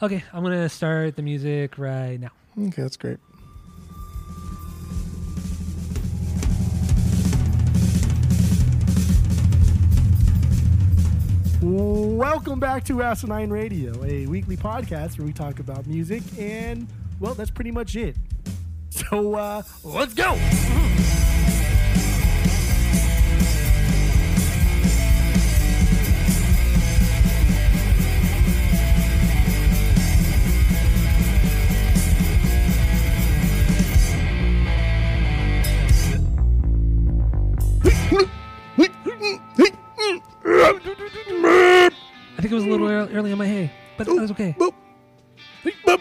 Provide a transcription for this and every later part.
Okay, I'm gonna start the music right now. Okay, that's great. Welcome back to Asinine Radio, a weekly podcast where we talk about music, and well, that's pretty much it. So uh, let's go. Little ear- early on my hay, but that's okay. Boop, boop,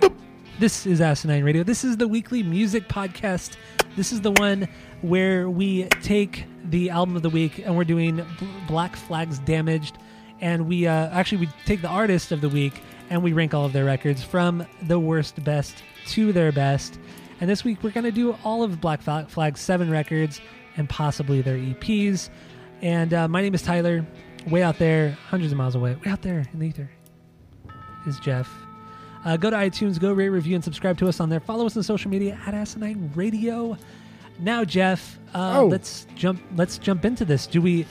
boop. This is Asinine Radio. This is the weekly music podcast. This is the one where we take the album of the week and we're doing B- Black Flags Damaged, and we uh, actually we take the artist of the week and we rank all of their records from the worst best to their best. And this week we're gonna do all of Black Fla- Flag's seven records and possibly their EPs. And uh, my name is Tyler. Way out there, hundreds of miles away, way out there in the ether, is Jeff. Uh, go to iTunes, go rate, review, and subscribe to us on there. Follow us on social media at Asinine Radio. Now, Jeff, uh, Oh. let's jump. Let's jump into this. Do we?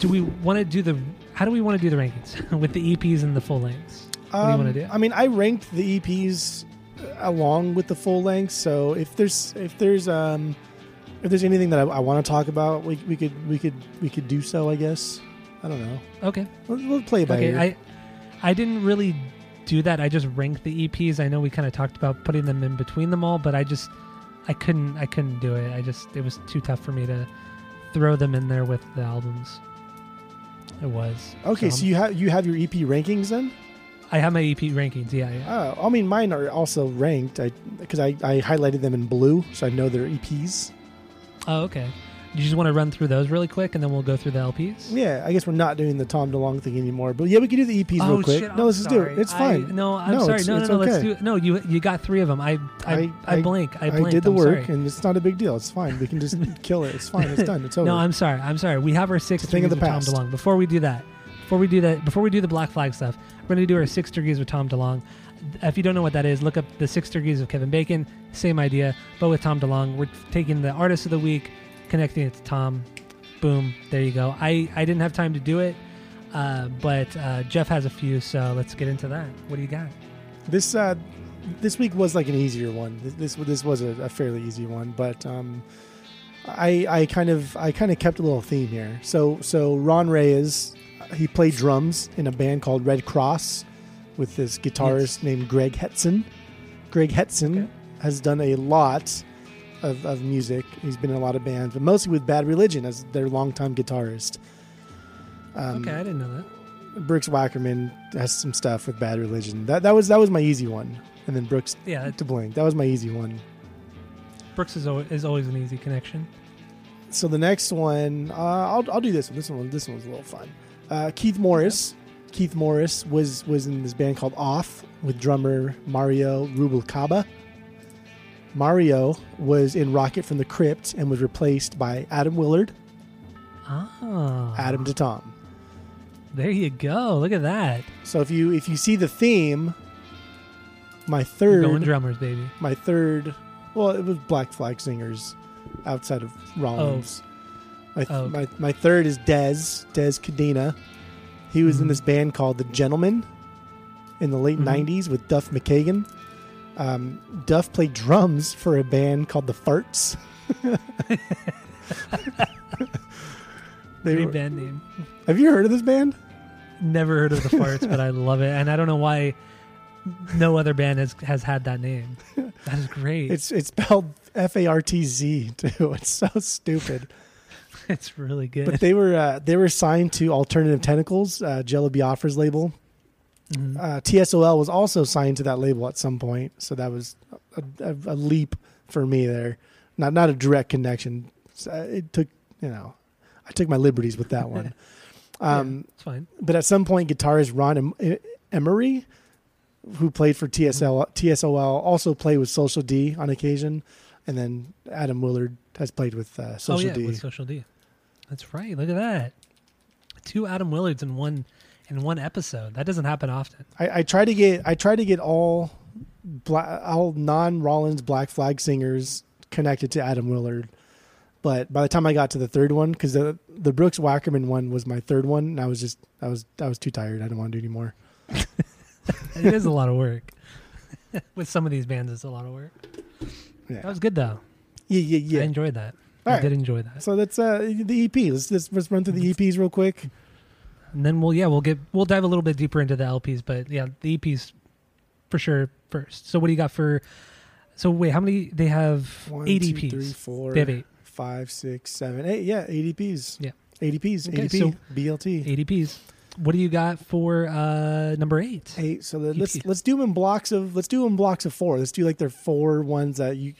Do we want to do the? How do we want to do the rankings with the EPs and the full lengths? What do you want to do? Um, I mean, I ranked the EPs along with the full length. So if there's if there's um if there's anything that I, I want to talk about, we, we could we could we could do so. I guess. I don't know. okay. We'll, we'll play it by Okay. ear. I, I didn't really do that. I just ranked the EPs. I know we kind of talked about putting them in between them all, but I just, I couldn't, I couldn't do it. I just, it was too tough for me to throw them in there with the albums. It was. okay, so, I'm- you have you have your EP rankings then? I have my EP rankings. Yeah, yeah. Oh, I mean, mine are also ranked. I because I, I highlighted them in blue, so I know they're EPs. Oh, okay. You just want to run through those really quick, and then we'll go through the LPs? Yeah, I guess we're not doing the Tom DeLonge thing anymore. But yeah, we can do the EPs oh real quick. shit! no, I'm let's just do it. It's I- fine. no, I'm No, sorry. it's- no, no, it's no. Let's okay. do. No, you you got three of them. I I, I, I- blink. I I did the I'm work, sorry. and it's not a big deal. It's fine. We can just kill it. It's fine. It's done. It's over. No, I'm sorry. I'm sorry. We have our six thing of degrees the with Tom past. DeLonge. Before we do that, before we do that, before we do the Black Flag stuff, we're going to do our six degrees with Tom DeLonge. If you don't know what that is, look up the six degrees of Kevin Bacon. Same idea, but with Tom DeLonge. We're taking the artist of the week, connecting it to Tom. Boom. There you go. I, I didn't have time to do it, uh, but uh, Jeff has a few, so let's get into that. What do you got? this uh, this week was like an easier one. This this, was a, a fairly easy one, but um, I I kind of I kind of kept a little theme here. So so Ron Reyes, he played drums in a band called Red Cross with this guitarist named Greg Hetson. Greg Hetson Okay. has done a lot of, of music. He's been in a lot of bands, but mostly with Bad Religion as their longtime guitarist. Um, Okay, I didn't know that. Brooks Wackerman has some stuff with Bad Religion. That that was that was my easy one, and then Brooks Yeah, to Blink. That was my easy one. Brooks is always, is always an easy connection. So the next one, uh, I'll I'll do this one. This one this one was a little fun. Uh, Keith Morris. Keith Morris was was in this band called Off with drummer Mario Rubalcaba. Mario was in Rocket from the Crypt and was replaced by Adam Willard. Ah, Adam to Tom. There you go. Look at that. So if you if you see the theme, my We're third going drummers, baby. my third well it was black flag singers outside of rollins my, Oh, my, my third is dez dez cadena he was in Mhm. this band called the gentlemen in the late Mhm. 90s with duff mckagan um, duff played drums for a band called the farts they Great were, band name. have you heard of this band Never heard of the farts, but I love it, and I don't know why no other band has has had that name. That is great. It's, it's spelled f-a-r-t-z too it's so stupid it's really good. But they were uh, they were signed to Alternative Tentacles, uh, Jello Biafra's label. Mhm. Uh, TSOL was also signed to that label at some point, so that was a, a, a leap for me there. Not not a direct connection. So, uh, it took you know, I took my liberties with that one. Um, yeah, it's fine. But at some point, guitarist Ron em- Emery, who played for TSL TSOL, also played with Social D on occasion, and then Adam Willard has played with uh, Oh Social yeah, D. with Social D. That's right. Look at that. Two Adam Willards in one in one episode. That doesn't happen often. I, I try to get I try to get all black, all non Rollins Black Flag singers connected to Adam Willard. But by the time I got to the third one, because the the Brooks Wackerman one was my third one, and I was just I was I was too tired. I didn't want to do anymore. It is a lot of work. With some of these bands, it's a lot of work. Yeah, That was good though. yeah, yeah. yeah. I enjoyed that. All I right. did enjoy that. So that's uh, the EP. Let's, let's let's run through the EPs real quick. And then we'll yeah we'll get we'll dive a little bit deeper into the LPs, but yeah the EPs for sure first. So what do you got for? So wait, how many they have? One, eight two, EPs. three, four, They have eight. five, six, seven, eight. Yeah, eight EPs. Yeah. eight EPs. Okay, ADP, so- BLT. Eight EPs. What do you got for uh number eight? Eight. So the, let's let's do them in blocks of let's do them in blocks of four. Let's do like their four ones that you,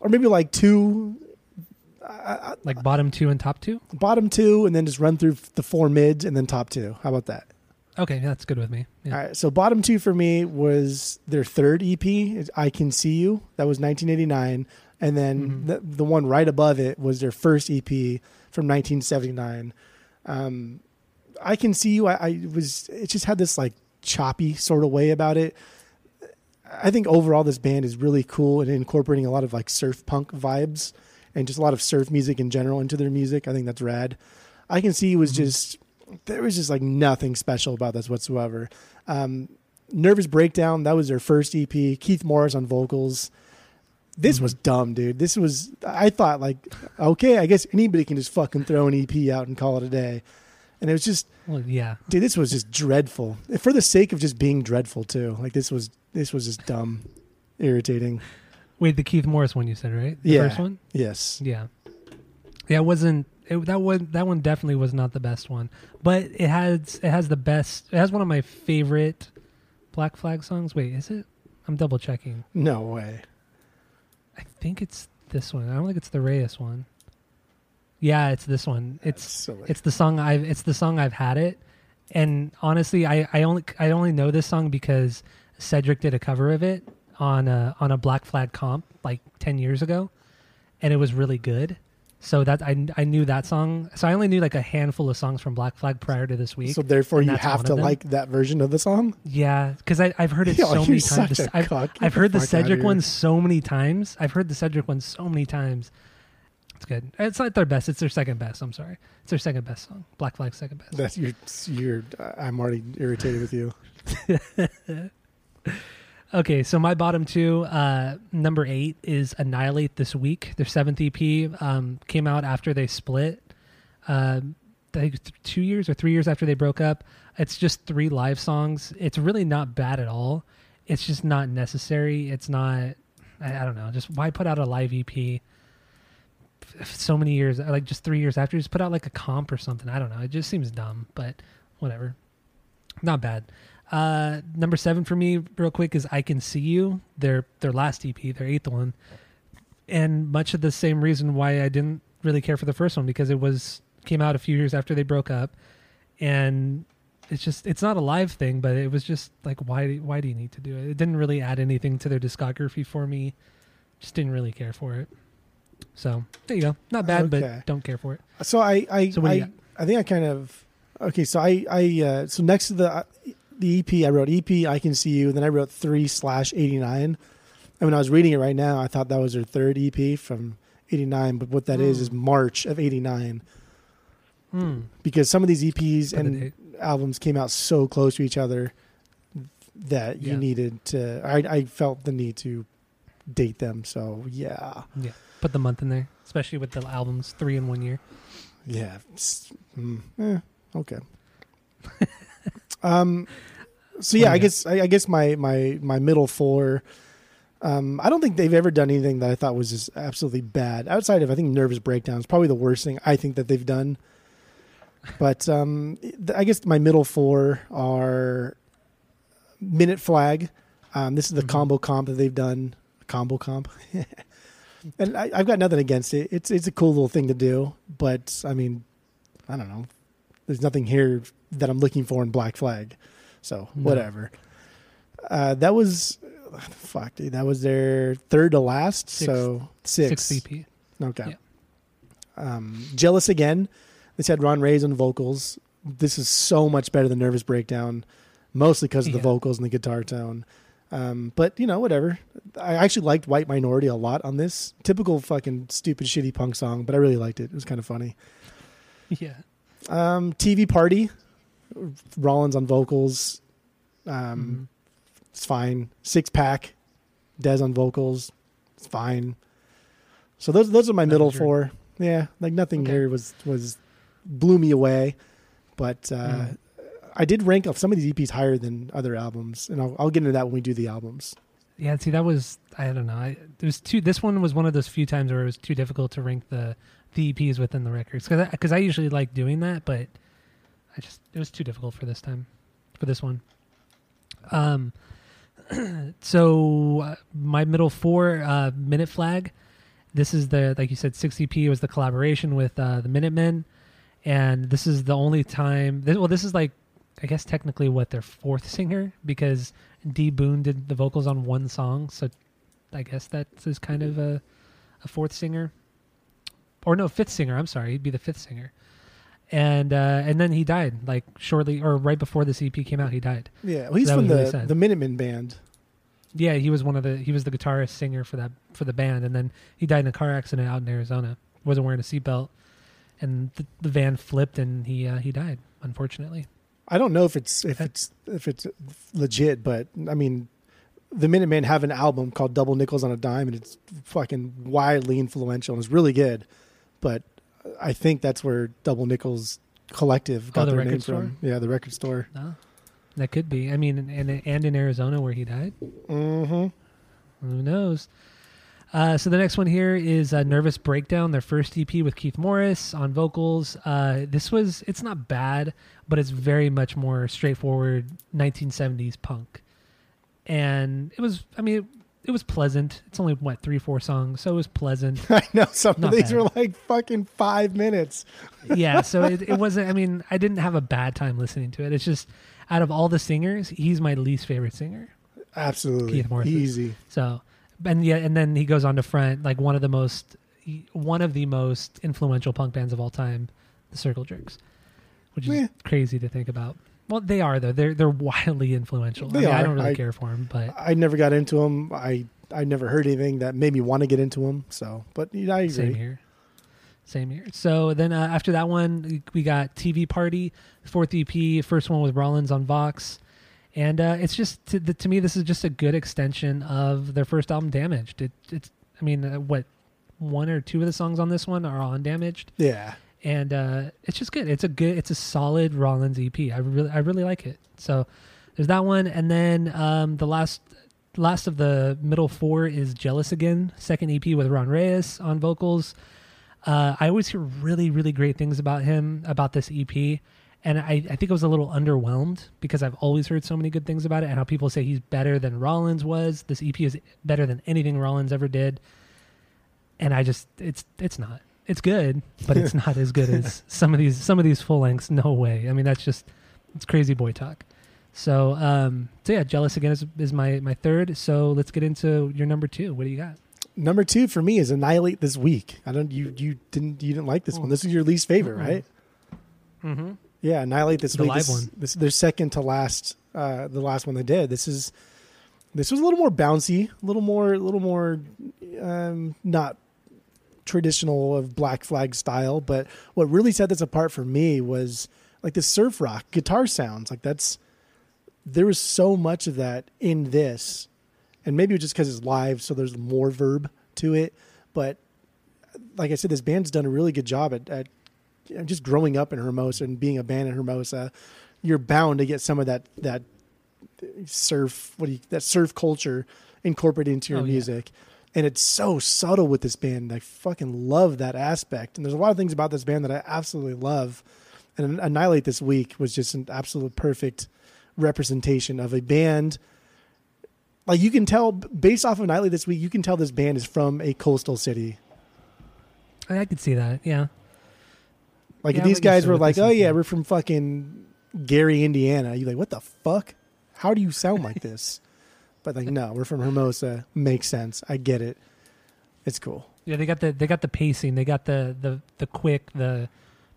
or maybe like two, uh, Like bottom two and top two? bottom two, and then just run through the four mids and then top two. How about that? Okay, that's good with me. Yeah. All right. So bottom two for me was their third EP. I Can See You. That was 1989, and then Mhm. the the one right above it was their first EP from 1979. Um, I Can See You. I, I was. It just had this like choppy sort of way about it. I think overall this band is really cool and incorporating a lot of like surf punk vibes and just a lot of surf music in general into their music. I think that's rad. I Can See was Mhm. just there was just like nothing special about this whatsoever. Um, Nervous Breakdown, that was their first EP. Keith Morris on vocals. This Mhm. was dumb, dude. This was I thought like, okay, I guess anybody can just fucking throw an EP out and call it a day. And it was just Well, yeah. dude, this was just dreadful. For the sake of just being dreadful too. Like this was this was just dumb. Irritating. Wait, the Keith Morris one you said, right? The Yeah. first one? Yes. Yeah. Yeah, it wasn't it, that one that one definitely was not the best one. But it has it has the best it has one of my favorite Black Flag songs. Wait, is it? I'm double checking. No way. I think it's this one. I don't think it's the Reyes one. Yeah, it's this one. It's it's the song I've it's the song I've had it. And honestly, I, I only I only know this song because Cedric did a cover of it on a on a Black Flag comp like ten years ago, and it was really good. So that I I knew that song. So I only knew like a handful of songs from Black Flag prior to this week. so therefore you have to like that version of the song? yeah, because I've heard it Yo, so many times. I've. I've heard the outta Cedric one so many times. I've heard the Cedric one so many times. It's good. It's not their best. It's their second best. I'm sorry. It's their second best song. Black Flag's second best. That's you're you're I'm already irritated with you. Okay, so my bottom two, uh, number eight is Annihilate This Week. Their seventh EP um, came out after they split. Um, I think two years or three years after they broke up. It's just three live songs. It's really not bad at all. It's just not necessary. It's not. I, I don't know. Just why put out a live EP? So many years, like just three years after, just put out like a comp or something. I don't know. It just seems dumb, but whatever. Not bad. Uh, number seven for me, real quick, is "I Can See You." Their their last EP, their eighth one, and much of the same reason why I didn't really care for the first one because it was came out a few years after they broke up, and it's just it's not a live thing, but it was just like why why do you need to do it? It didn't really add anything to their discography for me. Just didn't really care for it. So there you go. Not bad, Okay. but don't care for it. So I I So what do you I, I think I kind of okay. So I I uh, so next to the the EP I wrote EP I can see you. Then I wrote three slash eighty nine. And when I was reading it right now, I thought that was their third EP from eighty nine. But what that is Hmm. is March of eighty nine Hmm. because some of these EPs and albums came out so close to each other that you needed to. I I felt the need to date them. So yeah. Yeah, put the month in there, especially with the albums three in one year. Yeah. mm, eh, okay. um. So yeah, I guess I, I guess my my my middle four. Um, I don't think they've ever done anything that I thought was just absolutely bad. Outside of I think nervous breakdowns, probably the worst thing I think that they've done. But um, I guess my middle four are Minute Flag. Um, this is the Mhm. combo comp that they've done. Combo comp. and I, I've got nothing against it. It's it's a cool little thing to do, but I mean, I don't know. There's nothing here that I'm looking for in Black Flag, so No. whatever. Uh, that was fuck, dude. That was their third to last, Sixth. so six. Six EP. Okay. Yeah. Um, Jealous again. This had Ron Reyes on vocals. this is so much better than Nervous Breakdown, mostly because of the Yeah. vocals and the guitar tone. Um, but you know, whatever. I actually liked White Minority a lot on this. Typical fucking stupid shitty punk song, but I really liked it. It was kind of funny. Yeah. Um, TV Party, Rollins on vocals. Um, Mhm. It's fine. Six Pack, Dez on vocals. It's fine. So those those are my middle your- four. Yeah, like nothing Okay. here was was blew me away, but uh, Mm. I did rank some of these EPs higher than other albums, and I'll, I'll get into that when we do the albums. Yeah, see, that was I don't know. I there's two. This one was one of those few times where it was too difficult to rank the the EPs within the records because because I, usually like doing that, but I just it was too difficult for this time for this one. Um, so uh, my middle four uh, minute flag. This is the like you said, six EP was the collaboration with uh, the Minutemen, and this is the only time. This, well, this is like I guess technically what their fourth singer because D Boon did the vocals on one song, so I guess that is kind of a a fourth singer, or no, fifth singer. I'm sorry, he'd be the fifth singer, and uh, and then he died like shortly or right before this EP came out. He died. Yeah, well, he's from really the sad. the Minutemen band. Yeah, he was one of the he was the guitarist singer for that for the band, and then he died in a car accident out in Arizona. wasn't wearing a seatbelt, and the, the van flipped, and he uh, he died unfortunately. I don't know if it's if it's if it's legit, but I mean, the Minutemen have an album called Double Nickels on a Dime, and it's fucking wildly influential and it's really good. But I think that's where Double Nickels Collective got Oh, the their record name store? from. Yeah, the record store. No, that could be. I mean, and and in Arizona where he died. Mm-hmm. Who knows? Uh, so the next one here is uh, "Nervous Breakdown," their first EP with Keith Morris on vocals. Uh, this was it's not bad, but it's very much more straightforward 1970s punk, and it was. I mean, it, was pleasant. It's only what three, four songs, so it was pleasant. I know some Not of these bad. were like fucking five minutes. yeah, so it, it wasn't. I mean, I didn't have a bad time listening to it. It's just out of all the singers, he's my least favorite singer. Absolutely Keith Morris. easy. So, and yeah, and then he goes on to front like one of the most, one of the most influential punk bands of all time, the Circle Jerks, which is Yeah. crazy to think about. Well, they are though. They're they're wildly influential. They I, mean, I don't really I- care for them, but I never got into them. I I never heard anything that made me want to get into them. So, but yeah, I agree. same here. Same here. So then uh, after that one, we got TV Party, fourth EP. First one with Rollins on Vox. And uh, it's just to, the, to me, this is just a good extension of their first album, Damaged. It, it's, I mean, uh, what one or two of the songs on this one are on Damaged, Yeah. And uh, it's just good. It's a good, it's a solid Rollins EP. I really, I really like it. So there's that one, and then um, the last, last of the middle four is Jealous Again, second EP with Ron Reyes on vocals. Uh, I always hear really, really great things about him about this EP. And I, I think I was a little underwhelmed because I've always heard so many good things about it and how people say he's better than Rollins was. This EP is better than anything Rollins ever did. And I just it's it's not. It's good, but it's not as good as some of these some of these full lengths. No way. I mean that's just it's crazy boy talk. So um so yeah, jealous again is, is my my third. So let's get into your number two. What do you got? Number two for me is Annihilate this week. I don't you you didn't you didn't like this one. This is your least favorite, Mm-mm. right? Mm-hmm. Yeah, Annihilate this The week. live this, one. This their second to last uh the last one they did. This is this was a little more bouncy, a little more a little more um not traditional of Black Flag style, but what really set this apart for me was like the surf rock guitar sounds. Like that's there was so much of that in this, and maybe it was just because it's live, so there's more verb to it. But like I said, this band's done a really good job at, at you know, just growing up in Hermosa and being a band in Hermosa. You're bound to get some of that that surf what do you, that surf culture incorporated into your Oh, yeah. And it's so subtle with this band. I fucking love that aspect. And there's a lot of things about this band that I absolutely love. And Annihilate this week was just an absolute perfect representation of a band. Like you can tell based off of Annihilate this week, you can tell this band is from a coastal city. I, I could see that. Yeah. Like Yeah, if these guys were like, "Oh yeah, we're from fucking Gary, Indiana." You're like, "What the fuck? How do you sound like this?" But like, no, we're from Hermosa. Makes sense. I get it. It's cool. Yeah, they got the they got the pacing, they got the the the quick, the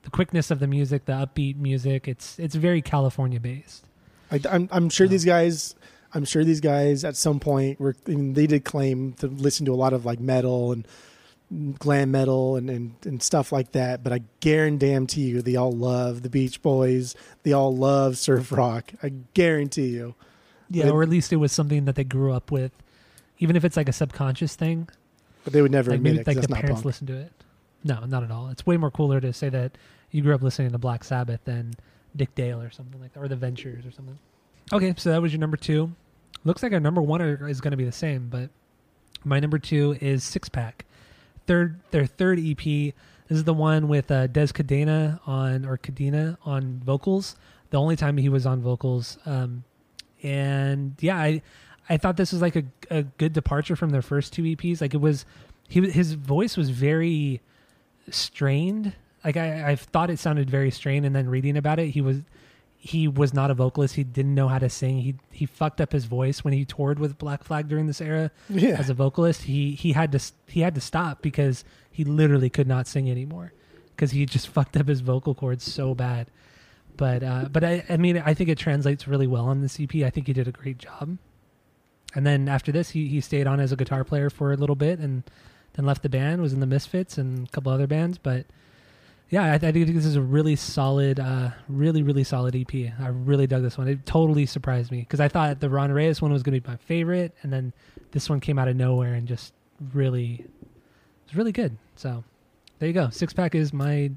the quickness of the music, the upbeat music. It's it's very California based. I, I'm I'm sure these guys. I'm sure these guys at some point were. I mean, they did claim to listen to a lot of like metal and glam metal and, and, and stuff like that. But I guarantee you, they all love the Beach Boys. They all love surf rock. I guarantee you. Yeah, But- or at least it was something that they grew up with, even if it's like a subconscious thing. But they would never Like admit maybe it like the parents punk. listen to it. No, not at all. It's way more cooler to say that you grew up listening to Black Sabbath than Dick Dale or something like that, or the Ventures or something. Okay, so that was your number two. Looks like our number one are, is going to be the same, but my number two is Six Pack, third their third EP. This is the one with uh, Dez Cadena on or Cadena on vocals. The only time he was on vocals, um, and yeah, I I thought this was like a a good departure from their first two EPs. Like it was, he his voice was very strained. Like I I thought it sounded very strained, and then reading about it, he was he was not a vocalist. He didn't know how to sing. He he fucked up his voice when he toured with Black Flag during this era Yeah. as a vocalist. He he had to he had to stop because he literally could not sing anymore because he just fucked up his vocal cords so bad. But uh, but I I mean I think it translates really well on the CP. I think he did a great job. And then after this, he he stayed on as a guitar player for a little bit, and then left the band. Was in the Misfits and a couple other bands, but. Yeah, I, I think this is a really solid, uh, really, really solid EP. I really dug this one. It totally surprised me because I thought the Ron Reyes one was going to be my favorite, and then this one came out of nowhere and just really, it's really good. So there you go. Six pack is my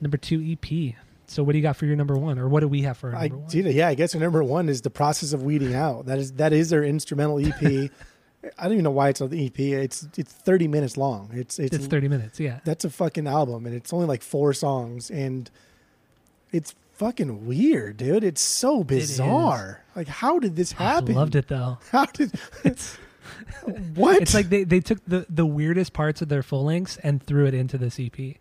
number two EP. So what do you got for your number one, or what do we have for our I number one? did. Yeah, I guess our number one is the process of weeding out. That is that is their instrumental EP. I don't even know why it's an EP. It's it's thirty minutes long. It's it's, It's thirty minutes. Yeah, that's a fucking album, and it's only like four songs, and it's fucking weird, dude. It's so bizarre. Like, how did this happen? I loved it though. How did It's what? it's like they, they took the the weirdest parts of their full lengths and threw it into this EP.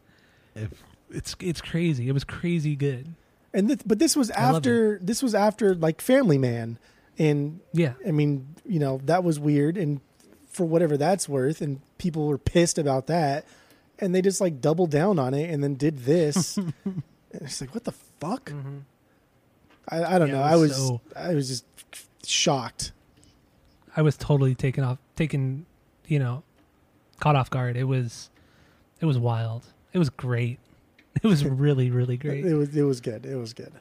It's it's crazy. It was crazy good. and th- but this was after this was after like Family Man, and Yeah, I mean, you know, that was weird, and for whatever that's worth, and people were pissed about that, and they just like doubled down on it, and then did this. and it's like, what the fuck? I, I don't Mm-hmm. Yeah, know. it I was was so- I was just shocked. I was totally taken off, taken, you know, caught off guard. It was, it was wild. It was great. It was really, really great. It was it was good. It was good.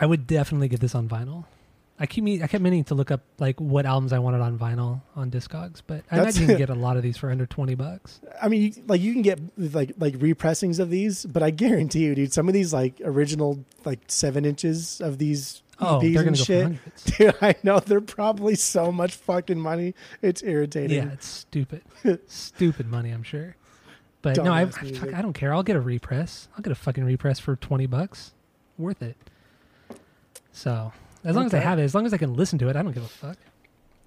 I would definitely get this on vinyl. I keep me, I kept meaning to look up like what albums I wanted on vinyl on Discogs, but I That's- imagine you can get a lot of these for under twenty bucks. I mean, you, like you can get like like repressings of these, but I guarantee you, dude, some of these like original like seven inches of these Oh, EPs and shit. Dude, I know they're probably so much fucking money. It's irritating. Yeah, it's stupid, stupid money. I'm sure, but no, I, I, fuck. I don't care. I'll get a repress. I'll get a fucking repress for twenty bucks. Worth it. So as long as I have it, as long as I can listen to it, I don't give a fuck.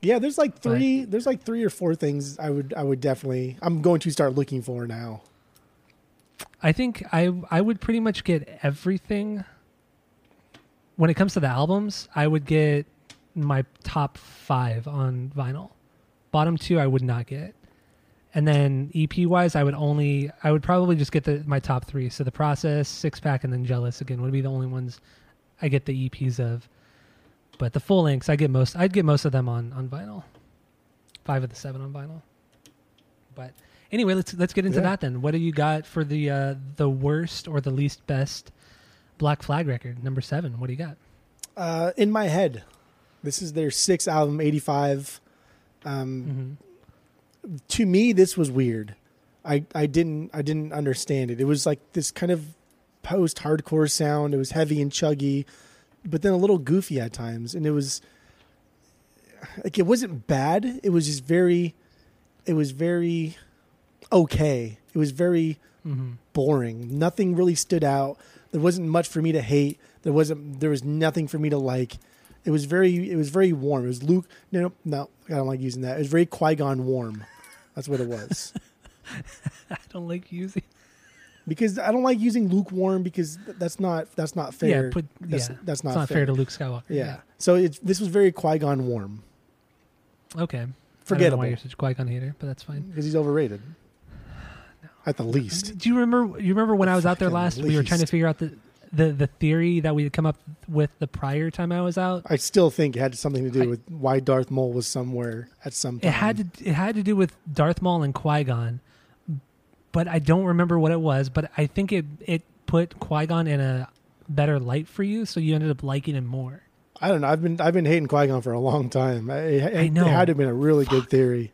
Yeah, there's like three. There's like three or four things I would I would definitely. I'm going to start looking for now. I think I I would pretty much get everything. When it comes to the albums, I would get my top five on vinyl. Bottom two, I would not get, and then EP wise, I would only I would probably just get the my top three. So the process, six pack, and then jealous again would be the only ones I get the EPs of. But the full lengths, I get most. I'd get most of them on on vinyl. Five of the seven on vinyl. But anyway, let's let's get into Yeah. that then. What do you got for the uh, the worst or the least best Black Flag record, number seven? What do you got? Uh, in my head, this is their sixth album, '85. Um, Mm-hmm. To me, this was weird. I I didn't I didn't understand it. It was like this kind of post hardcore sound. It was heavy and chuggy, but then a little goofy at times, and it was like it wasn't bad. It was just very, it was very okay. It was very Mm-hmm. boring. Nothing really stood out. There wasn't much for me to hate. There wasn't. There was nothing for me to like. It was very. It was very warm. It was Luke. No, no, no. I don't like using that. It was very Qui Gon warm. That's what it was. I don't like using. because I don't like using lukewarm because that's not that's not fair. Yeah, put, that's, yeah, that's not, not fair. to Luke Skywalker. Yeah. So it's this was very Qui Gon warm. Okay. Forgettable why you're such a Qui Gon hater, but that's fine. because he's overrated. at the least. Do you remember? You remember when I was out there last? We were trying to figure out the, the the theory that we had come up with the prior time I was out. I still think it had something to do I- with why Darth Maul was somewhere at some time. It had to it had to do with Darth Maul and Qui Gon, but I don't remember what it was. But I think it it put Qui Gon in a better light for you, so you ended up liking him more. I don't know. I've been I've been hating Qui Gon for a long time. I, it, I know. it had to have been a really good theory.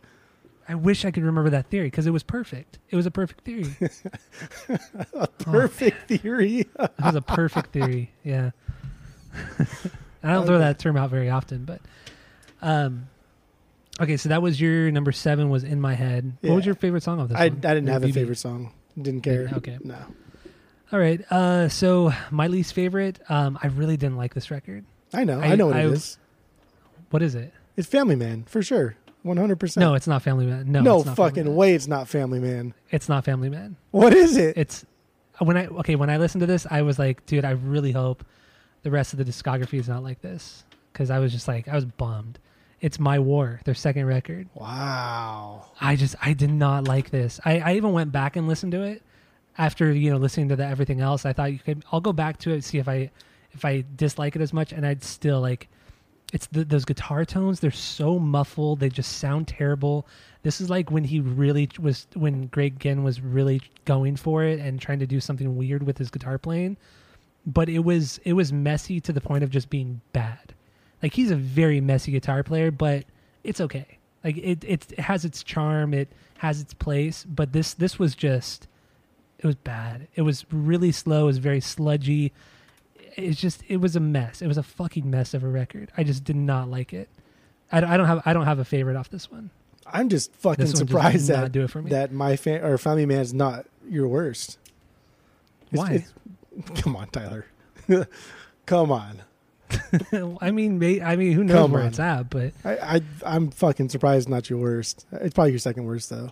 I wish I could remember that theory because it was perfect. It was a perfect theory. a Perfect theory. It was a perfect theory. Yeah. I don't throw that term out very often, but um, okay. So that was your number seven. Was in my head. What was your favorite song of this? I, I didn't Or have a favorite song. Didn't care. Okay. No. All right. Uh, so my least favorite. Um, I really didn't like this record. I know. I- I, know what I- it is. What is it? It's Family Man for sure. One hundred percent. No, it's not Family Man. No, no it's not fucking way. It's not Family Man. It's not Family Man. What is it? It's uh, when I okay when I listened to this, I was like, dude, I really hope the rest of the discography is not like this because I was just like, I was bummed. It's My War, their second record. wow. I just I did not like this. I, I even went back and listened to it after you know listening to the everything else. I thought you could. I'll go back to it see if I if I dislike it as much, and I'd still like. It's the, those guitar tones. They're so muffled. They just sound terrible. This is like when he really was when Greg Ginn was really going for it and trying to do something weird with his guitar playing. But it was it was messy to the point of just being bad. Like he's a very messy guitar player, but it's okay. Like it, it, it has its charm, it has its place, but this this was just it was bad. It was really slow, it was very sludgy. It's just it was a mess. It was a fucking mess of a record. I just did not like it. I, don't- I don't have I don't have a favorite off this one. I'm just fucking This one just surprised that do it for me. that my fa- or Family Man is not your worst. It's- Why? it's- come on, Tyler. come on. I mean, may, I mean, who knows Come where on. it's at? But I, I I'm fucking surprised not your worst. It's probably your second worst though.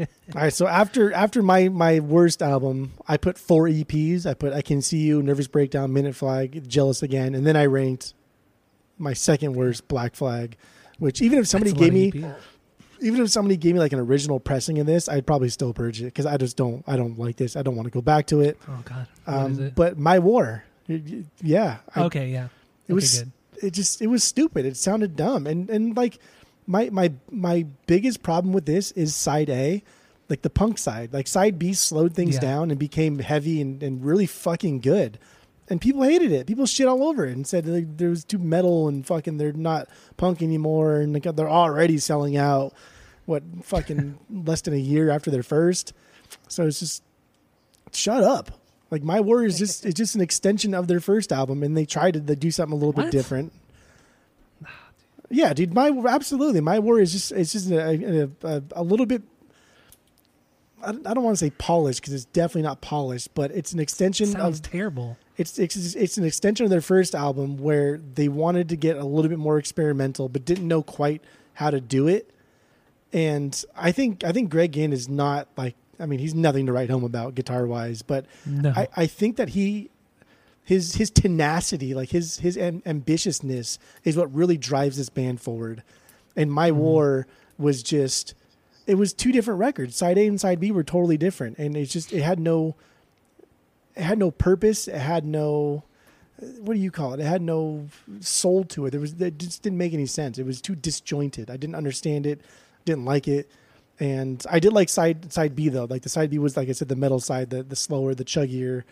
All right, so after after my my worst album, I put four EPs. I put I Can See You, Nervous Breakdown, Minute Flag, Jealous Again, and then I ranked my second worst Black Flag, which even if somebody that's a lot gave me EP. even if somebody gave me like an original pressing of this, I'd probably still purge it because I just don't I don't like this. I don't want to go back to it. Oh God, Um, it? but my war, yeah, I, okay, yeah, it okay, was good. it just it was stupid. It sounded dumb, and and like my my my biggest problem with this is side A, like the punk side. Like side B slowed things Yeah. down and became heavy and, and really fucking good. And people hated it. People shit all over it and said like, there was too metal and fucking they're not punk anymore and like, they're already selling out. What fucking less than a year after their first. So it's just shut up. Like my war is just it's just an extension of their first album, and they tried to they do something a little What? bit different. Yeah, dude. My absolutely, my worry is just it's just a a, a, little bit. I don't, I don't want to say polished because it's definitely not polished, but it's an extension Sounds of terrible. it's, it's it's an extension of their first album where they wanted to get a little bit more experimental, but didn't know quite how to do it. And I think I think Greg Ginn is not like I mean he's nothing to write home about guitar wise, but No, I, I think that he his his tenacity, like his his am- ambitiousness, is what really drives this band forward. And My Mm-hmm. War was just it was two different records. Side A and side B were totally different, and it's just it had no it had no purpose. It had no what do you call it? It had no soul to it. There was it just didn't make any sense. It was too disjointed. I didn't understand it. Didn't like it. And I did like side side B though. Like the side B was like I said, the metal side, the the slower, the chuggier,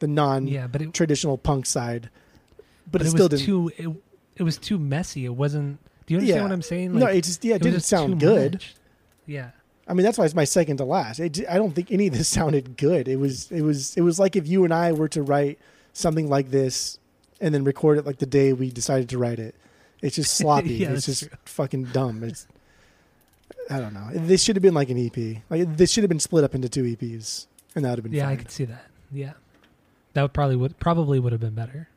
the non yeah, but it, traditional punk side. But, but it, it, still was didn't. too. It, it was too messy. It wasn't. Do you understand Yeah. what I'm saying? no, it just yeah, it, didn't just sound good. much. Yeah, I mean, that's why it's my second to last. It, I don't think any of this sounded good. It was it was it was like if you and I were to write something like this and then record it like the day we decided to write it. It's just sloppy. Yeah, it's just true. fucking dumb. It's I don't know. This should have been like an EP. Like this should have been split up into two EPs, and that would have been yeah, I could see that. Yeah, that would probably would probably would have been better.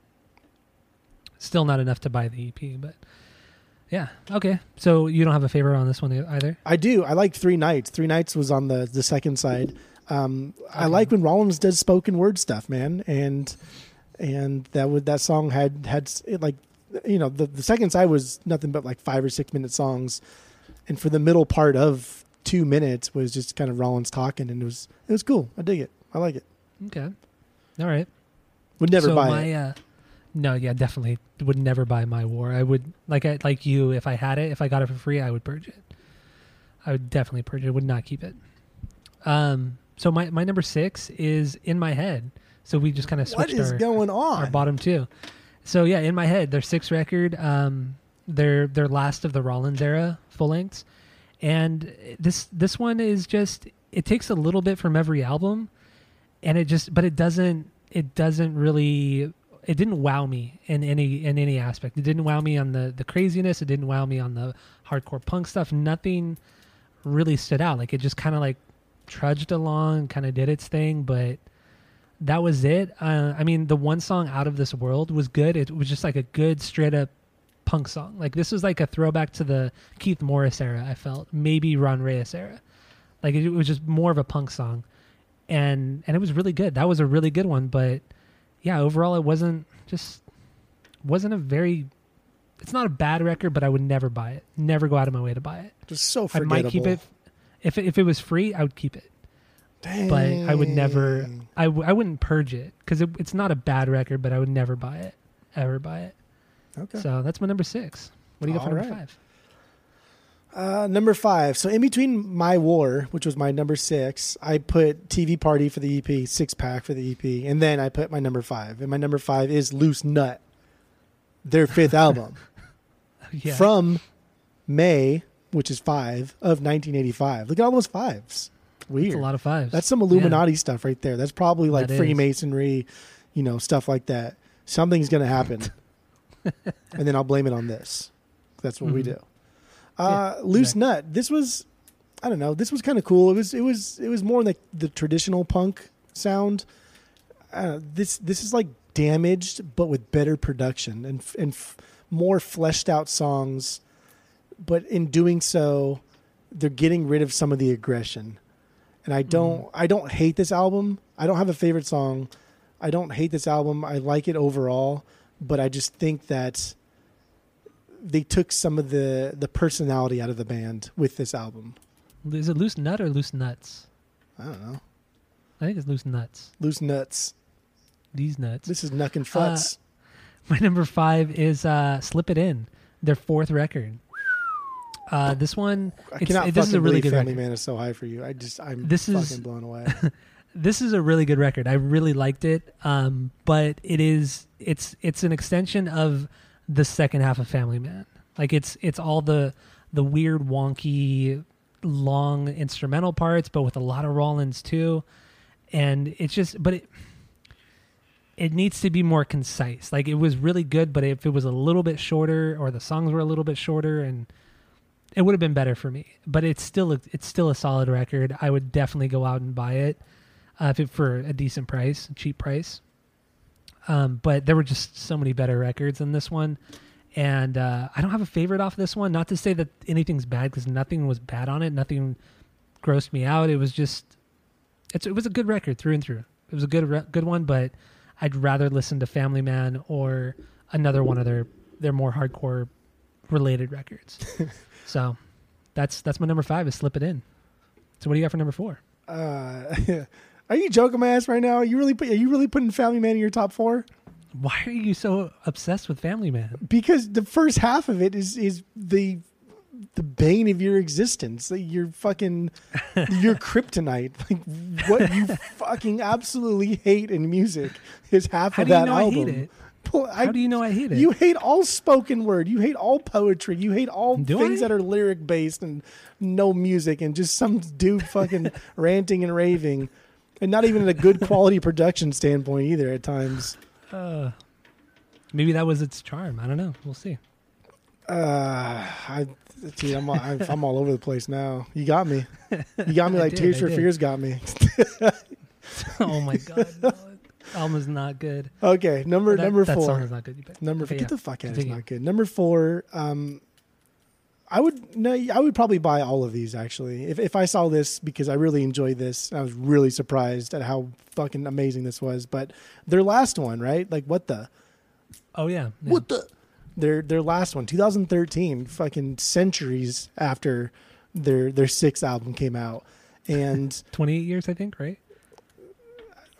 Still not enough to buy the EP, but yeah, okay. So you don't have a favorite on this one either. I do. I like Three Nights. Three Nights was on the the second side. Um, I like when Rollins does spoken word stuff, man, and and that would that song had had it like you know the the second side was nothing but like five or six minute songs, and for the middle part of two minutes was just kind of Rollins talking, and it was it was cool. I dig it. I like it. Okay. All right. Would never so buy my, it. Uh, no, yeah, definitely would never buy my war. I would like I, like you. If I had it, if I got it for free, I would purge it. I would definitely purge it. Would not keep it. Um. So my my number six is in my head. So we just kind of switched is our, going our bottom two. So yeah, in my head, their sixth record, um, their their last of the Rollins era full lengths, and this this one is just it takes a little bit from every album, and it just but it doesn't it doesn't really it didn't wow me in any in any aspect. It didn't wow me on the the craziness. It didn't wow me on the hardcore punk stuff. Nothing really stood out. Like it just kind of like trudged along, kind of did its thing, but that was it. Uh, I mean, the one song "Out of This World" was good. It was just like a good straight up punk song. Like this was like a throwback to the Keith Morris era. I felt maybe Ron Reyes era. Like it, was just more of a punk song, and and it was really good. That was a really good one. But yeah, overall, it wasn't just wasn't a very. It's not a bad record, but I would never buy it. Never go out of my way to buy it. Just so I might keep it if it, if it was free. I would keep it but I would never. Dang. I, w- I wouldn't purge it because it, it's not a bad record, but I would never buy it, ever buy it. Okay. So that's my number six. What do you got for number right. five? Uh, number five. So in between my war, which was my number six, I put TV Party for the EP, six pack for the EP, and then I put my number five. And my number five is Loose Nut, their fifth album Yeah, from May, which is five of 1985. Look at all those fives. Weird. It's a lot of fives. That's some Illuminati stuff right there. That's probably like That. Freemasonry, you know, stuff like that. Something's going to happen. and then I'll blame it on this. That's what we Mhm. do. Uh, Loose exactly. Nut. This was, I don't know. This was kind of cool. It was, it was, it was more like the traditional punk sound. Uh, this, this is like damaged, but with better production and and f- more fleshed out songs. But in doing so, they're getting rid of some of the aggression and I don't I don't hate this album. I don't have a favorite song. I don't hate this album. I like it overall, but I just think that they took some of the the personality out of the band with this album. Is it loose nut or loose nuts? I don't know. I think it's loose nuts. Loose nuts. These nuts. This is Nuck and Futs. My number five is uh, "Slip It In," their fourth record. Uh, this one, I cannot it- this is a really good Family record. Man is so high for you. I just I'm This fucking is- blown away. this is a really good record. I really liked it. Um, but it is it's it's an extension of the second half of Family Man. Like it's it's all the the weird wonky long instrumental parts, but with a lot of Rollins too. And it's just but it it needs to be more concise. Like it was really good, but if it was a little bit shorter or the songs were a little bit shorter and it would have been better for me. But it's still a, it's still a solid record. I would definitely go out and buy it uh, if it, for a decent price, cheap price. Um, but there were just so many better records than this one, and uh, I don't have a favorite off this one. Not to say that anything's bad because nothing was bad on it. Nothing grossed me out. It was just it's it was a good record through and through. It was a good re- good one, but I'd rather listen to Family Man or another one of their their more hardcore related records. so that's that's my number five is slip it in. So what do you got for number four? Uh, are you joking my ass right now? Are you really put, are you really putting Family Man in your top four? Why are you so obsessed with Family Man? because the first half of it is is the the bane of your existence. Like, Your fucking your kryptonite. Like what you fucking absolutely hate in music is half How of do you that know I album. hate it? I- How do you know I hate it? you hate all spoken word. You hate all poetry. You hate all Do things I? that are lyric based and no music and just some dude fucking ranting and raving. And not even in a good quality production standpoint either at times. Uh, maybe that was its charm. I don't know. We'll see. Uh, I, dude, I'm, I'm, I'm all over the place now. You got me. You got me like did, Tears I for did. Fears got me. oh my god, no. album's not good. Okay, number that, number that four. song is not good. Number Okay, get yeah. the fuck out. It's not good. Number four. Um, I would no. I would probably buy all of these actually. If if I saw this because I really enjoyed this, I was really surprised at how fucking amazing this was. But their last one, right? Like what the Oh yeah. yeah. what the their their last one, 2013, fucking centuries after their their sixth album came out, and 28 years, I think, right?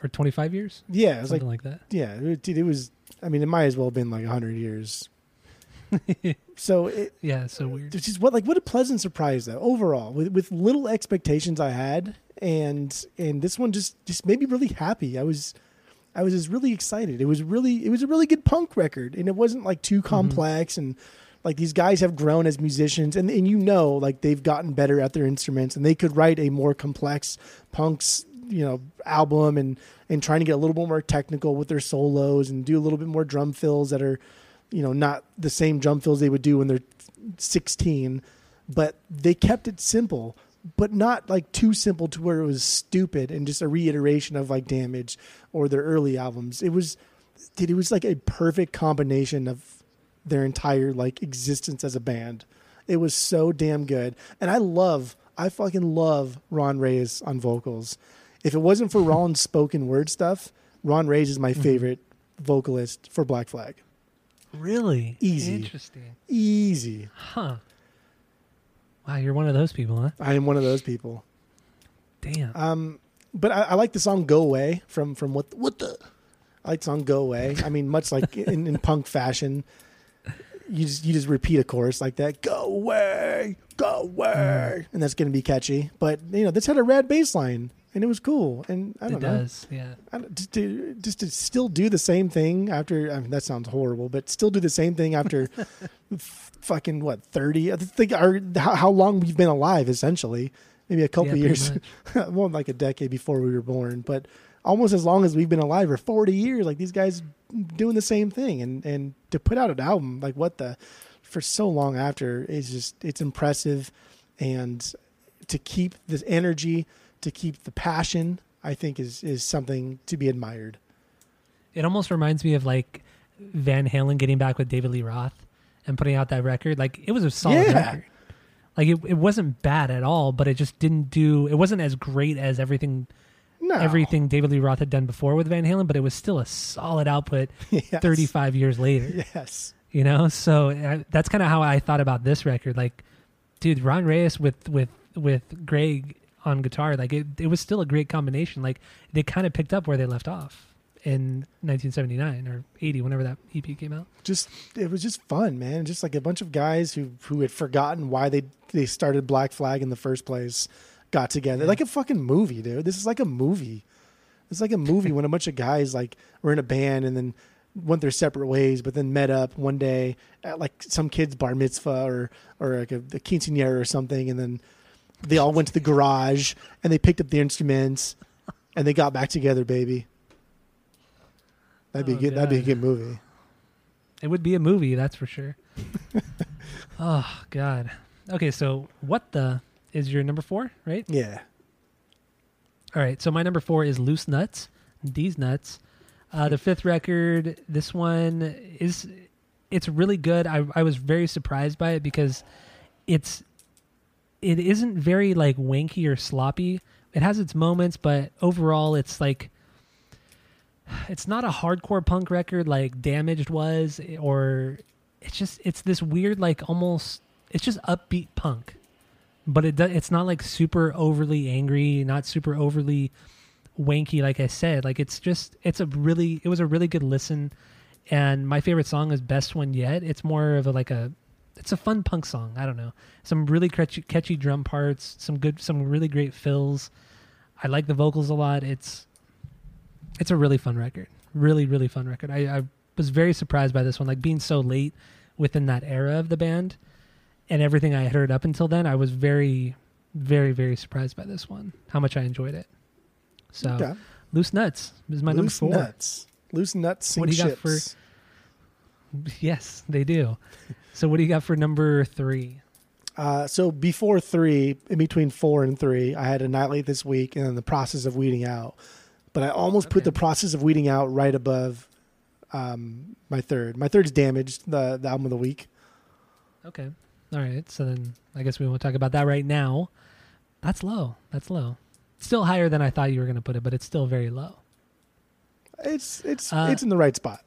Or 25 years, yeah, it was like something like, that. yeah, it, dude, it was. I mean, it might as well have been like hundred years. so it, Yeah, so weird. which is what like what a pleasant surprise though overall with with little expectations I had and and this one just just made me really happy. I was I was just really excited. It was really it was a really good punk record and it wasn't like too mm-hmm. complex and like these guys have grown as musicians and and you know like they've gotten better at their instruments and they could write a more complex punks you know album and and trying to get a little bit more technical with their solos and do a little bit more drum fills that are you know not the same drum fills they would do when they're 16 but they kept it simple but not like too simple to where it was stupid and just a reiteration of like damage or their early albums. It was dude, it was like a perfect combination of their entire like existence as a band. It was so damn good. And i love i fucking love ron reyes on vocals. If it wasn't for ron's spoken word stuff ron reyes is my mm-hmm. favorite vocalist for black flag Really? Easy. Interesting. easy Huh. Wow, you're one of those people, huh? i am one of those people Damn. Um, but I, I like the song "Go Away" from from what what the. I like the song "Go Away." I mean, much like in, in punk fashion, you just you just repeat a chorus like that. Go away, go away, and that's going to be catchy. But you know, this had a rad bass line, and it was cool. And I don't know, does. Yeah. I don't, just to just to still do the same thing after. I mean, that sounds horrible, but still do the same thing after. f- fucking what thirty? I think our how, how long we've been alive essentially. Maybe a couple Yeah, years, well, like a decade before we were born, but almost as long as we've been alive, or forty years. Like these guys doing the same thing, and and to put out an album like what the for so long after is just it's impressive, and to keep this energy, to keep the passion, I think is is something to be admired. It almost reminds me of like Van Halen getting back with David Lee Roth and putting out that record. Like it was a solid Yeah. record. Like it, it wasn't bad at all, but it just didn't do. It wasn't as great as everything No, everything David Lee Roth had done before with Van Halen, but it was still a solid output. Yes. Thirty five years later, Yes. you know. So I, that's kind of how I thought about this record. Like, dude, Ron Reyes with with with Greg on guitar, like it, it was still a great combination. Like they kind of picked up where they left off in 1979 or 80, whenever that EP came out. just it was just fun, man. Just like a bunch of guys who who had forgotten why they they started Black Flag in the first place got together. Like a fucking movie, dude. This is like a movie. It's like a movie when a bunch of guys like were in a band and then went their separate ways, but then met up one day at like some kid's bar mitzvah or or like a, a quinceanera or something, and then they all went to the garage and they picked up the instruments and they got back together, baby. That'd be Oh, good. That'd be a good movie. It would be a movie, that's for sure. oh God. Okay, so what the is your number four, right? Yeah. All right, so my number four is Loose Nuts. These nuts. Uh, the fifth record. This one is it's really good. I I was very surprised by it because it's it isn't very like wanky or sloppy. It has its moments, but overall, it's like it's not a hardcore punk record like Damaged was, or it's just it's this weird like almost it's just upbeat punk but it it's not like super overly angry, not super overly wanky. Like I said, like it's just it's a really it was a really good listen, and my favorite song is "Best One Yet." It's more of a like a it's a fun punk song. I don't know, some really catchy, catchy drum parts, some good, some really great fills. I like the vocals a lot. It's it's a really fun record, really really fun record. I, I was very surprised by this one, like being so late within that era of the band and everything I had heard up until then, I was very, very, very surprised by this one. How much I enjoyed it. So, Okay. Loose Nuts is my number Loose four. nuts. Loose nuts. What do you got for- Yes, they do. So, what do you got for number three? Uh, so before three, in between four and three, I had Annihilate this week and then the process of weeding out. But I almost put the process of weeding out right above um, my third. My third's damaged, the, the album of the week. Okay. All right. So then I guess we won't talk about that right now. That's low. That's low. Still higher than I thought you were going to put it, but it's still very low. It's it's Uh, it's in the right spot.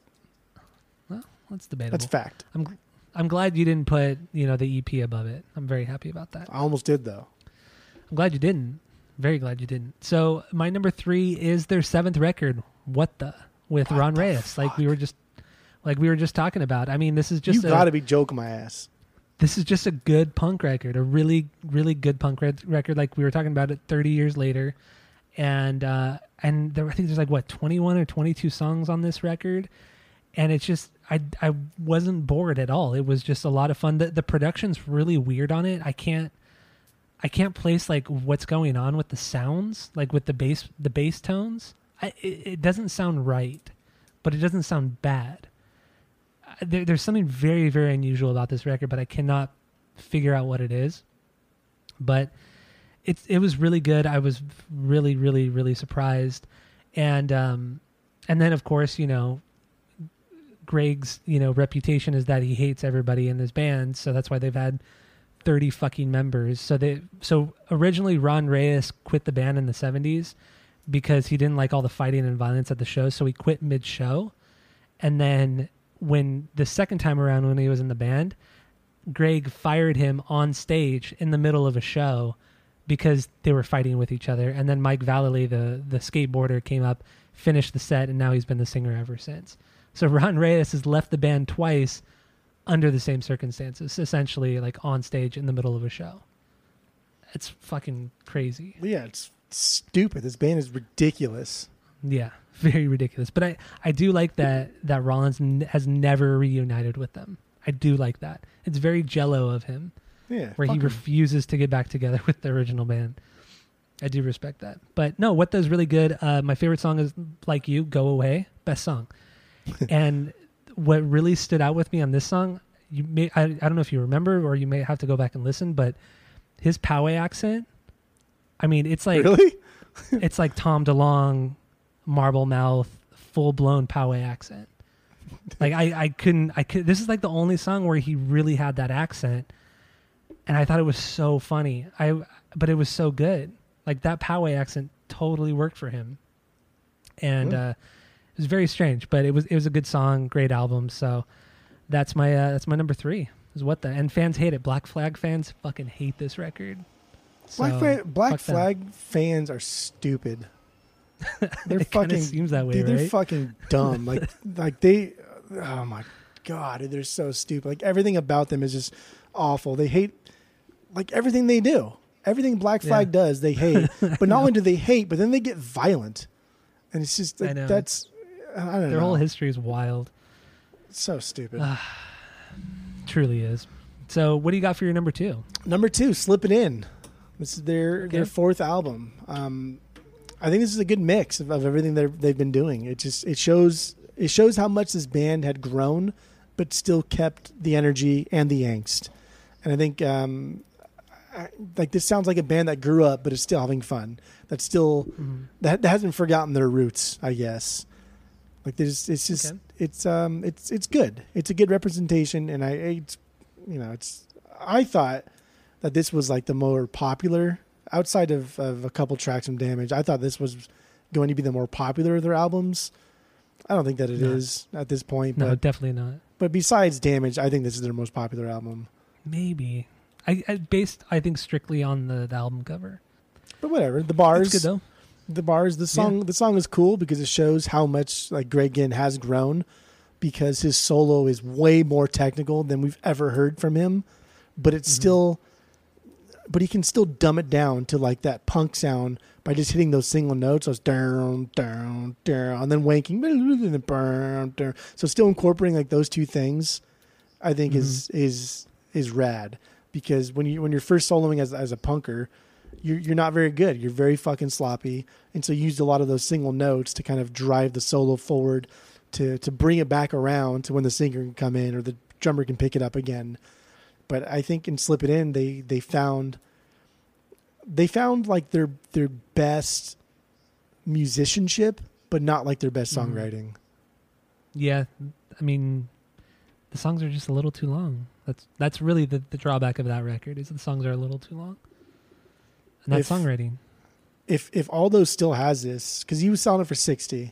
Well, that's debatable. That's fact. I'm I'm glad you didn't put you know the EP above it. I'm very happy about that. I almost did though. I'm glad you didn't. Very glad you didn't. So my number three is their seventh record. What the with What Ron the Reyes, like we were just like we were just talking about. I mean, this is just you got to be joking my ass. this is just a good punk record, a really really good punk re- record. Like we were talking about it 30 years later, and uh, and there I think there's like what 21 or 22 songs on this record, and it's just I I wasn't bored at all. It was just a lot of fun. The the production's really weird on it. I can't I can't place like what's going on with the sounds, like with the bass the bass tones. I, it, it doesn't sound right, but it doesn't sound bad. There, there's something very very unusual about this record, but I cannot figure out what it is. But it's it was really good. I was really really really surprised, and um, and then of course you know Greg's you know reputation is that he hates everybody in this band, so that's why they've had thirty fucking members. So they so originally Ron Reyes quit the band in the seventies because he didn't like all the fighting and violence at the show, so he quit mid show. And then when the second time around when he was in the band, Greg fired him on stage in the middle of a show because they were fighting with each other. And then Mike Vallely, the the skateboarder, came up, finished the set, and now he's been the singer ever since. So Ron Reyes has left the band twice under the same circumstances, essentially like on stage in the middle of a show. It's fucking crazy. Yeah, it's stupid. This band is ridiculous. Yeah, very ridiculous. But I, I do like that that Rollins n- has never reunited with them. I do like that. It's very Jello of him, Yeah, where he refuses to get back together with the original band. I do respect that. But no, what does really good? Uh, my favorite song is "Like You," "Go Away," best song. and what really stood out with me on this song, you may I, I don't know if you remember or you may have to go back and listen, but his Poway accent. I mean, it's like really? it's like Tom DeLonge, marble mouth, full blown Poway accent. Like I, I couldn't I could this is like the only song where he really had that accent. And I thought it was so funny. I but it was so good. Like that Poway accent totally worked for him. And Hmm. uh was very strange, but it was it was a good song, great album. So that's my uh, that's my number three. Is what the and fans hate it. Black Flag fans fucking hate this record. Black, So, Black fuck them. Flag fans are stupid. They're It fucking seems that way, dude, they're fucking dumb. Like like they oh my god, they're so stupid. Like everything about them is just awful. They hate like everything they do. Everything Black Flag Yeah. does, they hate. But not only do they hate, but then they get violent. And it's just I like, know. that's I don't Their know. whole history is wild. So stupid. Truly is. So, what do you got for your number two? Number two, Slip It In. This is their Okay. their fourth album. Um, I think this is a good mix of, of everything they're, they've been doing. It just it shows it shows how much this band had grown, but still kept the energy and the angst. And I think um, I, like this sounds like a band that grew up, but is still having fun. That's still that, that hasn't forgotten their roots. I guess. Like there's it's just Okay. it's um it's it's good. It's a good representation, and I it's you know it's I thought that this was like the more popular outside of, of a couple tracks from Damage. I thought this was going to be the more popular of their albums. I don't think that it is No. at this point, No, but definitely not. but besides Damage, I think this is their most popular album. Maybe. I, I based I think strictly on the, the album cover. But whatever, the bars, It's good though. The bars, the song, the song is cool because it shows how much like Greg Ginn has grown because his solo is way more technical than we've ever heard from him, but it's Mhm. still, but he can still dumb it down to like that punk sound by just hitting those single notes, those down, down, down, and then wanking, burn, down. So still incorporating like those two things, I think is is is rad because when you when you're first soloing as as a punker, you're you're not very good. You're very fucking sloppy, and so you used a lot of those single notes to kind of drive the solo forward, to to bring it back around to when the singer can come in or the drummer can pick it up again. But I think in Slip It In, they they found they found like their their best musicianship, but not like their best Mhm. songwriting. Yeah. I mean the songs are just a little too long. That's that's really the, the drawback of that record is the songs are a little too long. And that's If- songwriting. If if Aldo still has this, because he was selling it for sixty,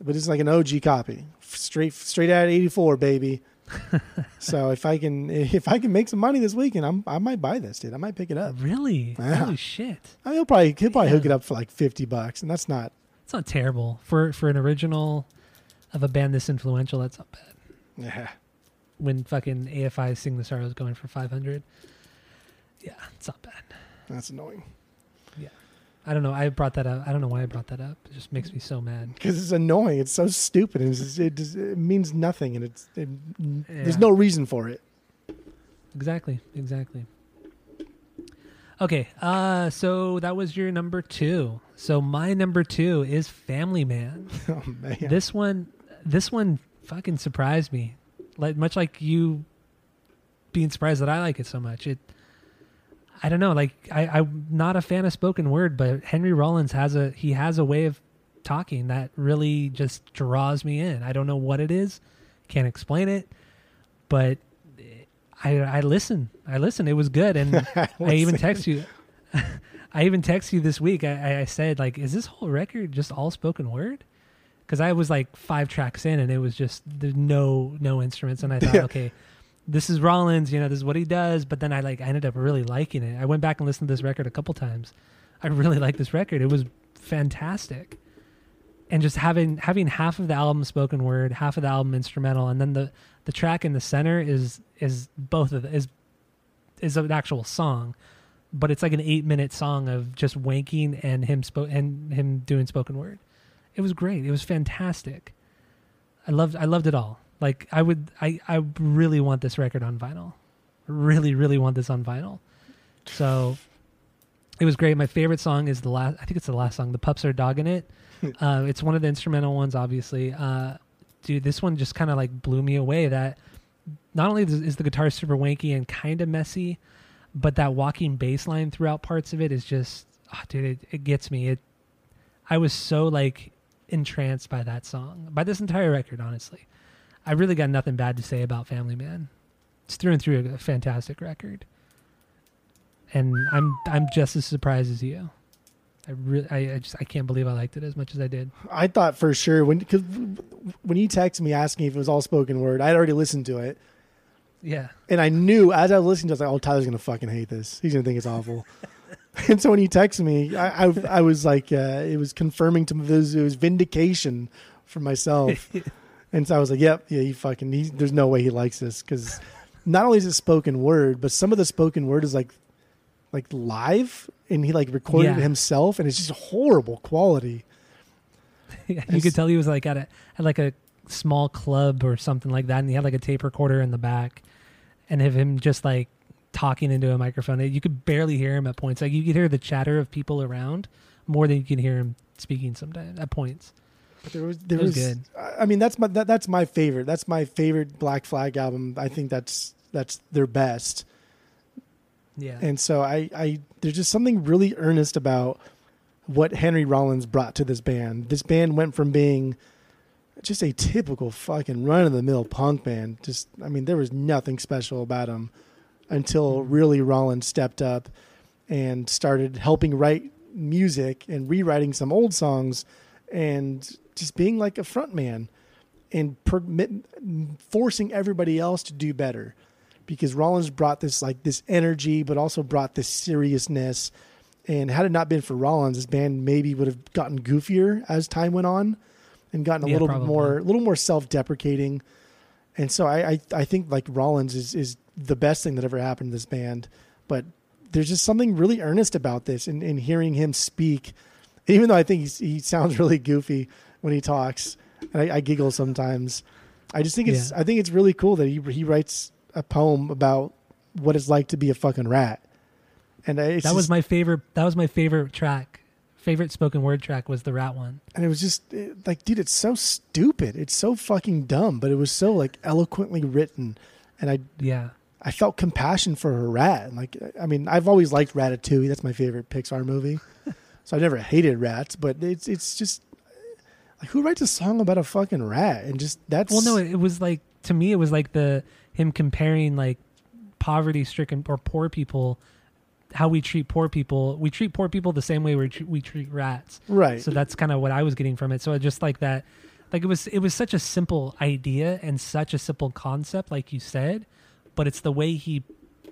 but it's like an OG copy, straight straight out of eighty four, baby. so if I can if I can make some money this weekend, I'm I might buy this, dude. I might pick it up. Really? Yeah. Holy shit! I mean, he'll probably he'll probably hook it up for like fifty bucks, and that's not. It's not terrible for for an original of a band this influential. That's not bad. Yeah. When fucking AFI Sing the Sorrows going for five hundred. Yeah, it's not bad. That's annoying Yeah. I don't know. I brought that up. I don't know why I brought that up. It just makes me so mad. because it's annoying. It's so stupid, and just, it, just, it means nothing, and it's it, there's no reason for it. Exactly. Exactly. Okay. Uh, so that was your number two. So my number two is Family Man. Oh man, This one, this one fucking surprised me. Like much like you being surprised that I like it so much. It, I don't know. Like I, I'm not a fan of spoken word, but Henry Rollins has a he has a way of talking that really just draws me in. I don't know what it is, can't explain it, but I I listen. I listen. It was good, and I even text you. I even text you this week. I, I said like, is this whole record just all spoken word? Because I was like five tracks in, and it was just there's no no instruments, and I thought, Yeah. okay, this is Rollins. You know, this is what he does. But then I like I ended up really liking it. I went back and listened to this record a couple times. I really like this record. It was fantastic, and just having having half of the album spoken word, half of the album instrumental, and then the the track in the center is is both of the, is is an actual song, but it's like an eight minute song of just wanking and him spo- and him doing spoken word. It was great. It was fantastic. I loved I loved it all. Like I would I I really want this record on vinyl. Really really want this on vinyl. So it was great. My favorite song is the last I think it's the last song. The pups are dogging it. uh, it's one of the instrumental ones obviously. Uh, dude, this one just kind of like blew me away that not only is the guitar super wanky and kind of messy, but that walking bass line throughout parts of it is just oh, dude it, it gets me it i was so like entranced by that song by this entire record honestly i really got nothing bad to say about family man. It's through and through a fantastic record. And i'm i'm just as surprised as you. I really I, I just i can't believe i liked it as much as i did. I thought for sure when cause when you texted me asking if it was all spoken word, I'd already listened to it, yeah. And I knew as I was listening to, it, I was like, "Oh, Tyler's gonna fucking hate this. He's gonna think it's awful." and so when you texted me, I I, I was like, uh, it was confirming to me, it was, it was vindication for myself, and so I was like, "Yep, yeah, he fucking. He, there's no way he likes this because not only is it spoken word, but some of the spoken word is like like live, and he like recorded Yeah. it himself, and it's just horrible quality." you It's- could tell he was like at a at like a small club or something like that, and he had like a tape recorder in the back, and of him just like talking into a microphone. You could barely hear him at points. Like you could hear the chatter of people around more than you can hear him speaking sometimes at points. But there was there was was, good. I mean that's my that, that's my favorite. That's my favorite Black Flag album. I think that's that's their best. Yeah, And so I I there's just something really earnest about what Henry Rollins brought to this band. This band went from being just a typical fucking run of the mill punk band. Just I mean there was nothing special about them until mm-hmm. really Rollins stepped up and started helping write music and rewriting some old songs and just being like a front man and permit, forcing everybody else to do better. Because Rollins brought this like this energy but also brought this seriousness. And had it not been for Rollins this band maybe would have gotten goofier as time went on and gotten a Yeah, little bit probably. more a little more self-deprecating. And so I, I I think like Rollins is is the best thing that ever happened to this band. But there's just something really earnest about this and, and hearing him speak even though I think he's, he sounds really goofy when he talks and I, I giggle sometimes I just think it's Yeah. I think it's really cool that he he writes a poem about what it's like to be a fucking rat and it's that was just- my favorite. That was my favorite track. Favorite spoken word track was the rat one. and it was just it- like dude it's so stupid it's so fucking dumb but it was so like eloquently written and I Yeah, I felt compassion for her rat. Like, I mean, I've always liked Ratatouille. That's my favorite Pixar movie. so I never hated rats, but it's it's just like who writes a song about a fucking rat and just that's Well, no, it, was like to me, it was like the him comparing like poverty stricken or poor people, how we treat poor people. We treat poor people the same way we treat, we treat rats. right. So that's kind of what I was getting from it. So just like that, like it was it was such a simple idea and such a simple concept, like you said, but it's the way he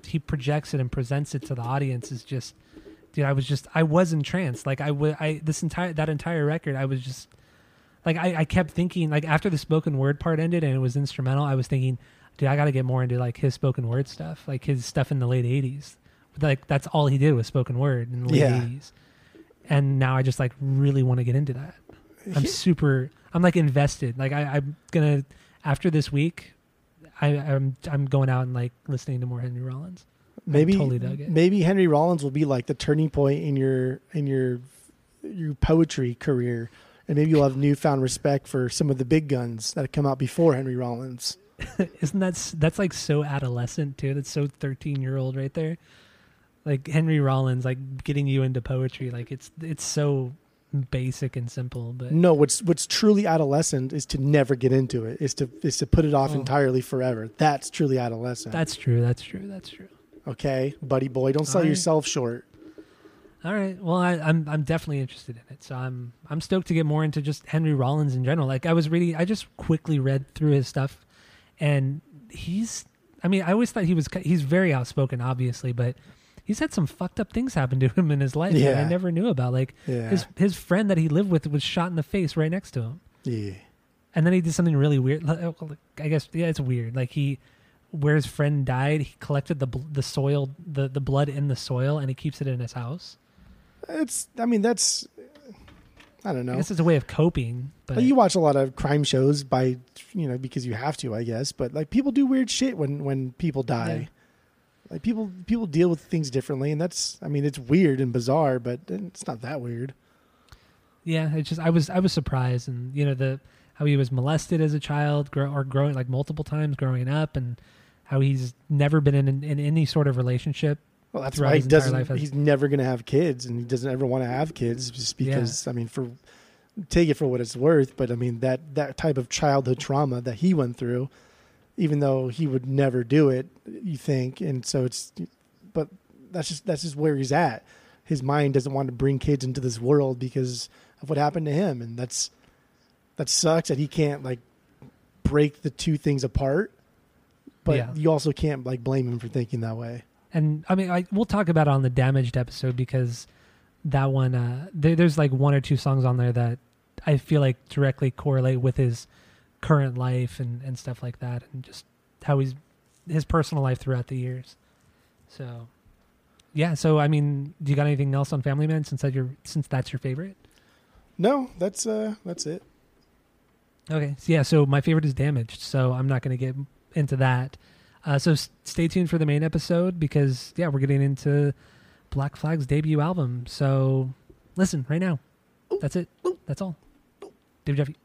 he projects it and presents it to the audience is just dude i was just i was entranced like i would i this entire that entire record i was just like I, I kept thinking like after the spoken word part ended and it was instrumental i was thinking dude i gotta get more into like his spoken word stuff like his stuff in the late 80s like that's all he did was spoken word in the late Yeah. 80s and now i just like really want to get into that i'm super i'm like invested like I, i'm gonna after this week I, I'm I'm going out and like listening to more Henry Rollins. maybe totally dug it. maybe Henry Rollins will be like the turning point in your in your your poetry career, and maybe you'll have newfound respect for some of the big guns that have come out before Henry Rollins. Isn't that that's like so adolescent too? That's so thirteen year old right there. Like Henry Rollins, like getting you into poetry. Like it's it's so basic and simple, but No, what's what's truly adolescent is to never get into it. Is to is to put it off Oh. entirely forever. That's truly adolescent. that's true. That's true. That's true. okay, buddy boy. Don't sell right. yourself short. All right. Well, I, I'm I'm definitely interested in it. So I'm I'm stoked to get more into just Henry Rollins in general. Like I was reading, I just quickly read through his stuff, and he's. I mean, I always thought he was. He's very outspoken, obviously, but he's had some fucked up things happen to him in his life that I never knew about. Like Yeah. his his friend that he lived with was shot in the face right next to him, yeah. and then he did something really weird. Uh, I guess yeah, it's weird. Like he. Where his friend died, he collected the the soil, the, the blood in the soil, and he keeps it in his house. It's. I mean, that's. I don't know. I guess it's a way of coping. But Like, you watch a lot of crime shows by you know because you have to, I guess. But like people do weird shit when when people die. Like people people deal with things differently, and that's. I mean, it's weird and bizarre, but it's not that weird. yeah, it's just I was I was surprised, and you know the how he was molested as a child, grow, or growing like multiple times growing up, and how he's never been in, in any sort of relationship. Well, that's why he doesn't. has- he's never going to have kids, and he doesn't ever want to have kids, just Yeah. because. I mean, for take it for what it's worth, but I mean that that type of childhood trauma that he went through, even though he would never do it, you think, and so it's. But that's just that's just where he's at. His mind doesn't want to bring kids into this world because of what happened to him, and that's that sucks that he can't like break the two things apart. But Yeah. you also can't like blame him for thinking that way. And I mean, I, we'll talk about it on the damaged episode because that one, uh, there, there's like one or two songs on there that I feel like directly correlate with his current life and, and stuff like that, and just how he's his personal life throughout the years. So, yeah. So, I mean, do you got anything else on Family Man since that your since that's your favorite? No, that's uh that's it. Okay. So, yeah. So my favorite is Damaged. So I'm not going to get into that. Uh, so s- stay tuned for the main episode because yeah, we're getting into Black Flag's debut album. So listen right now. That's it. That's all. David Jeffy.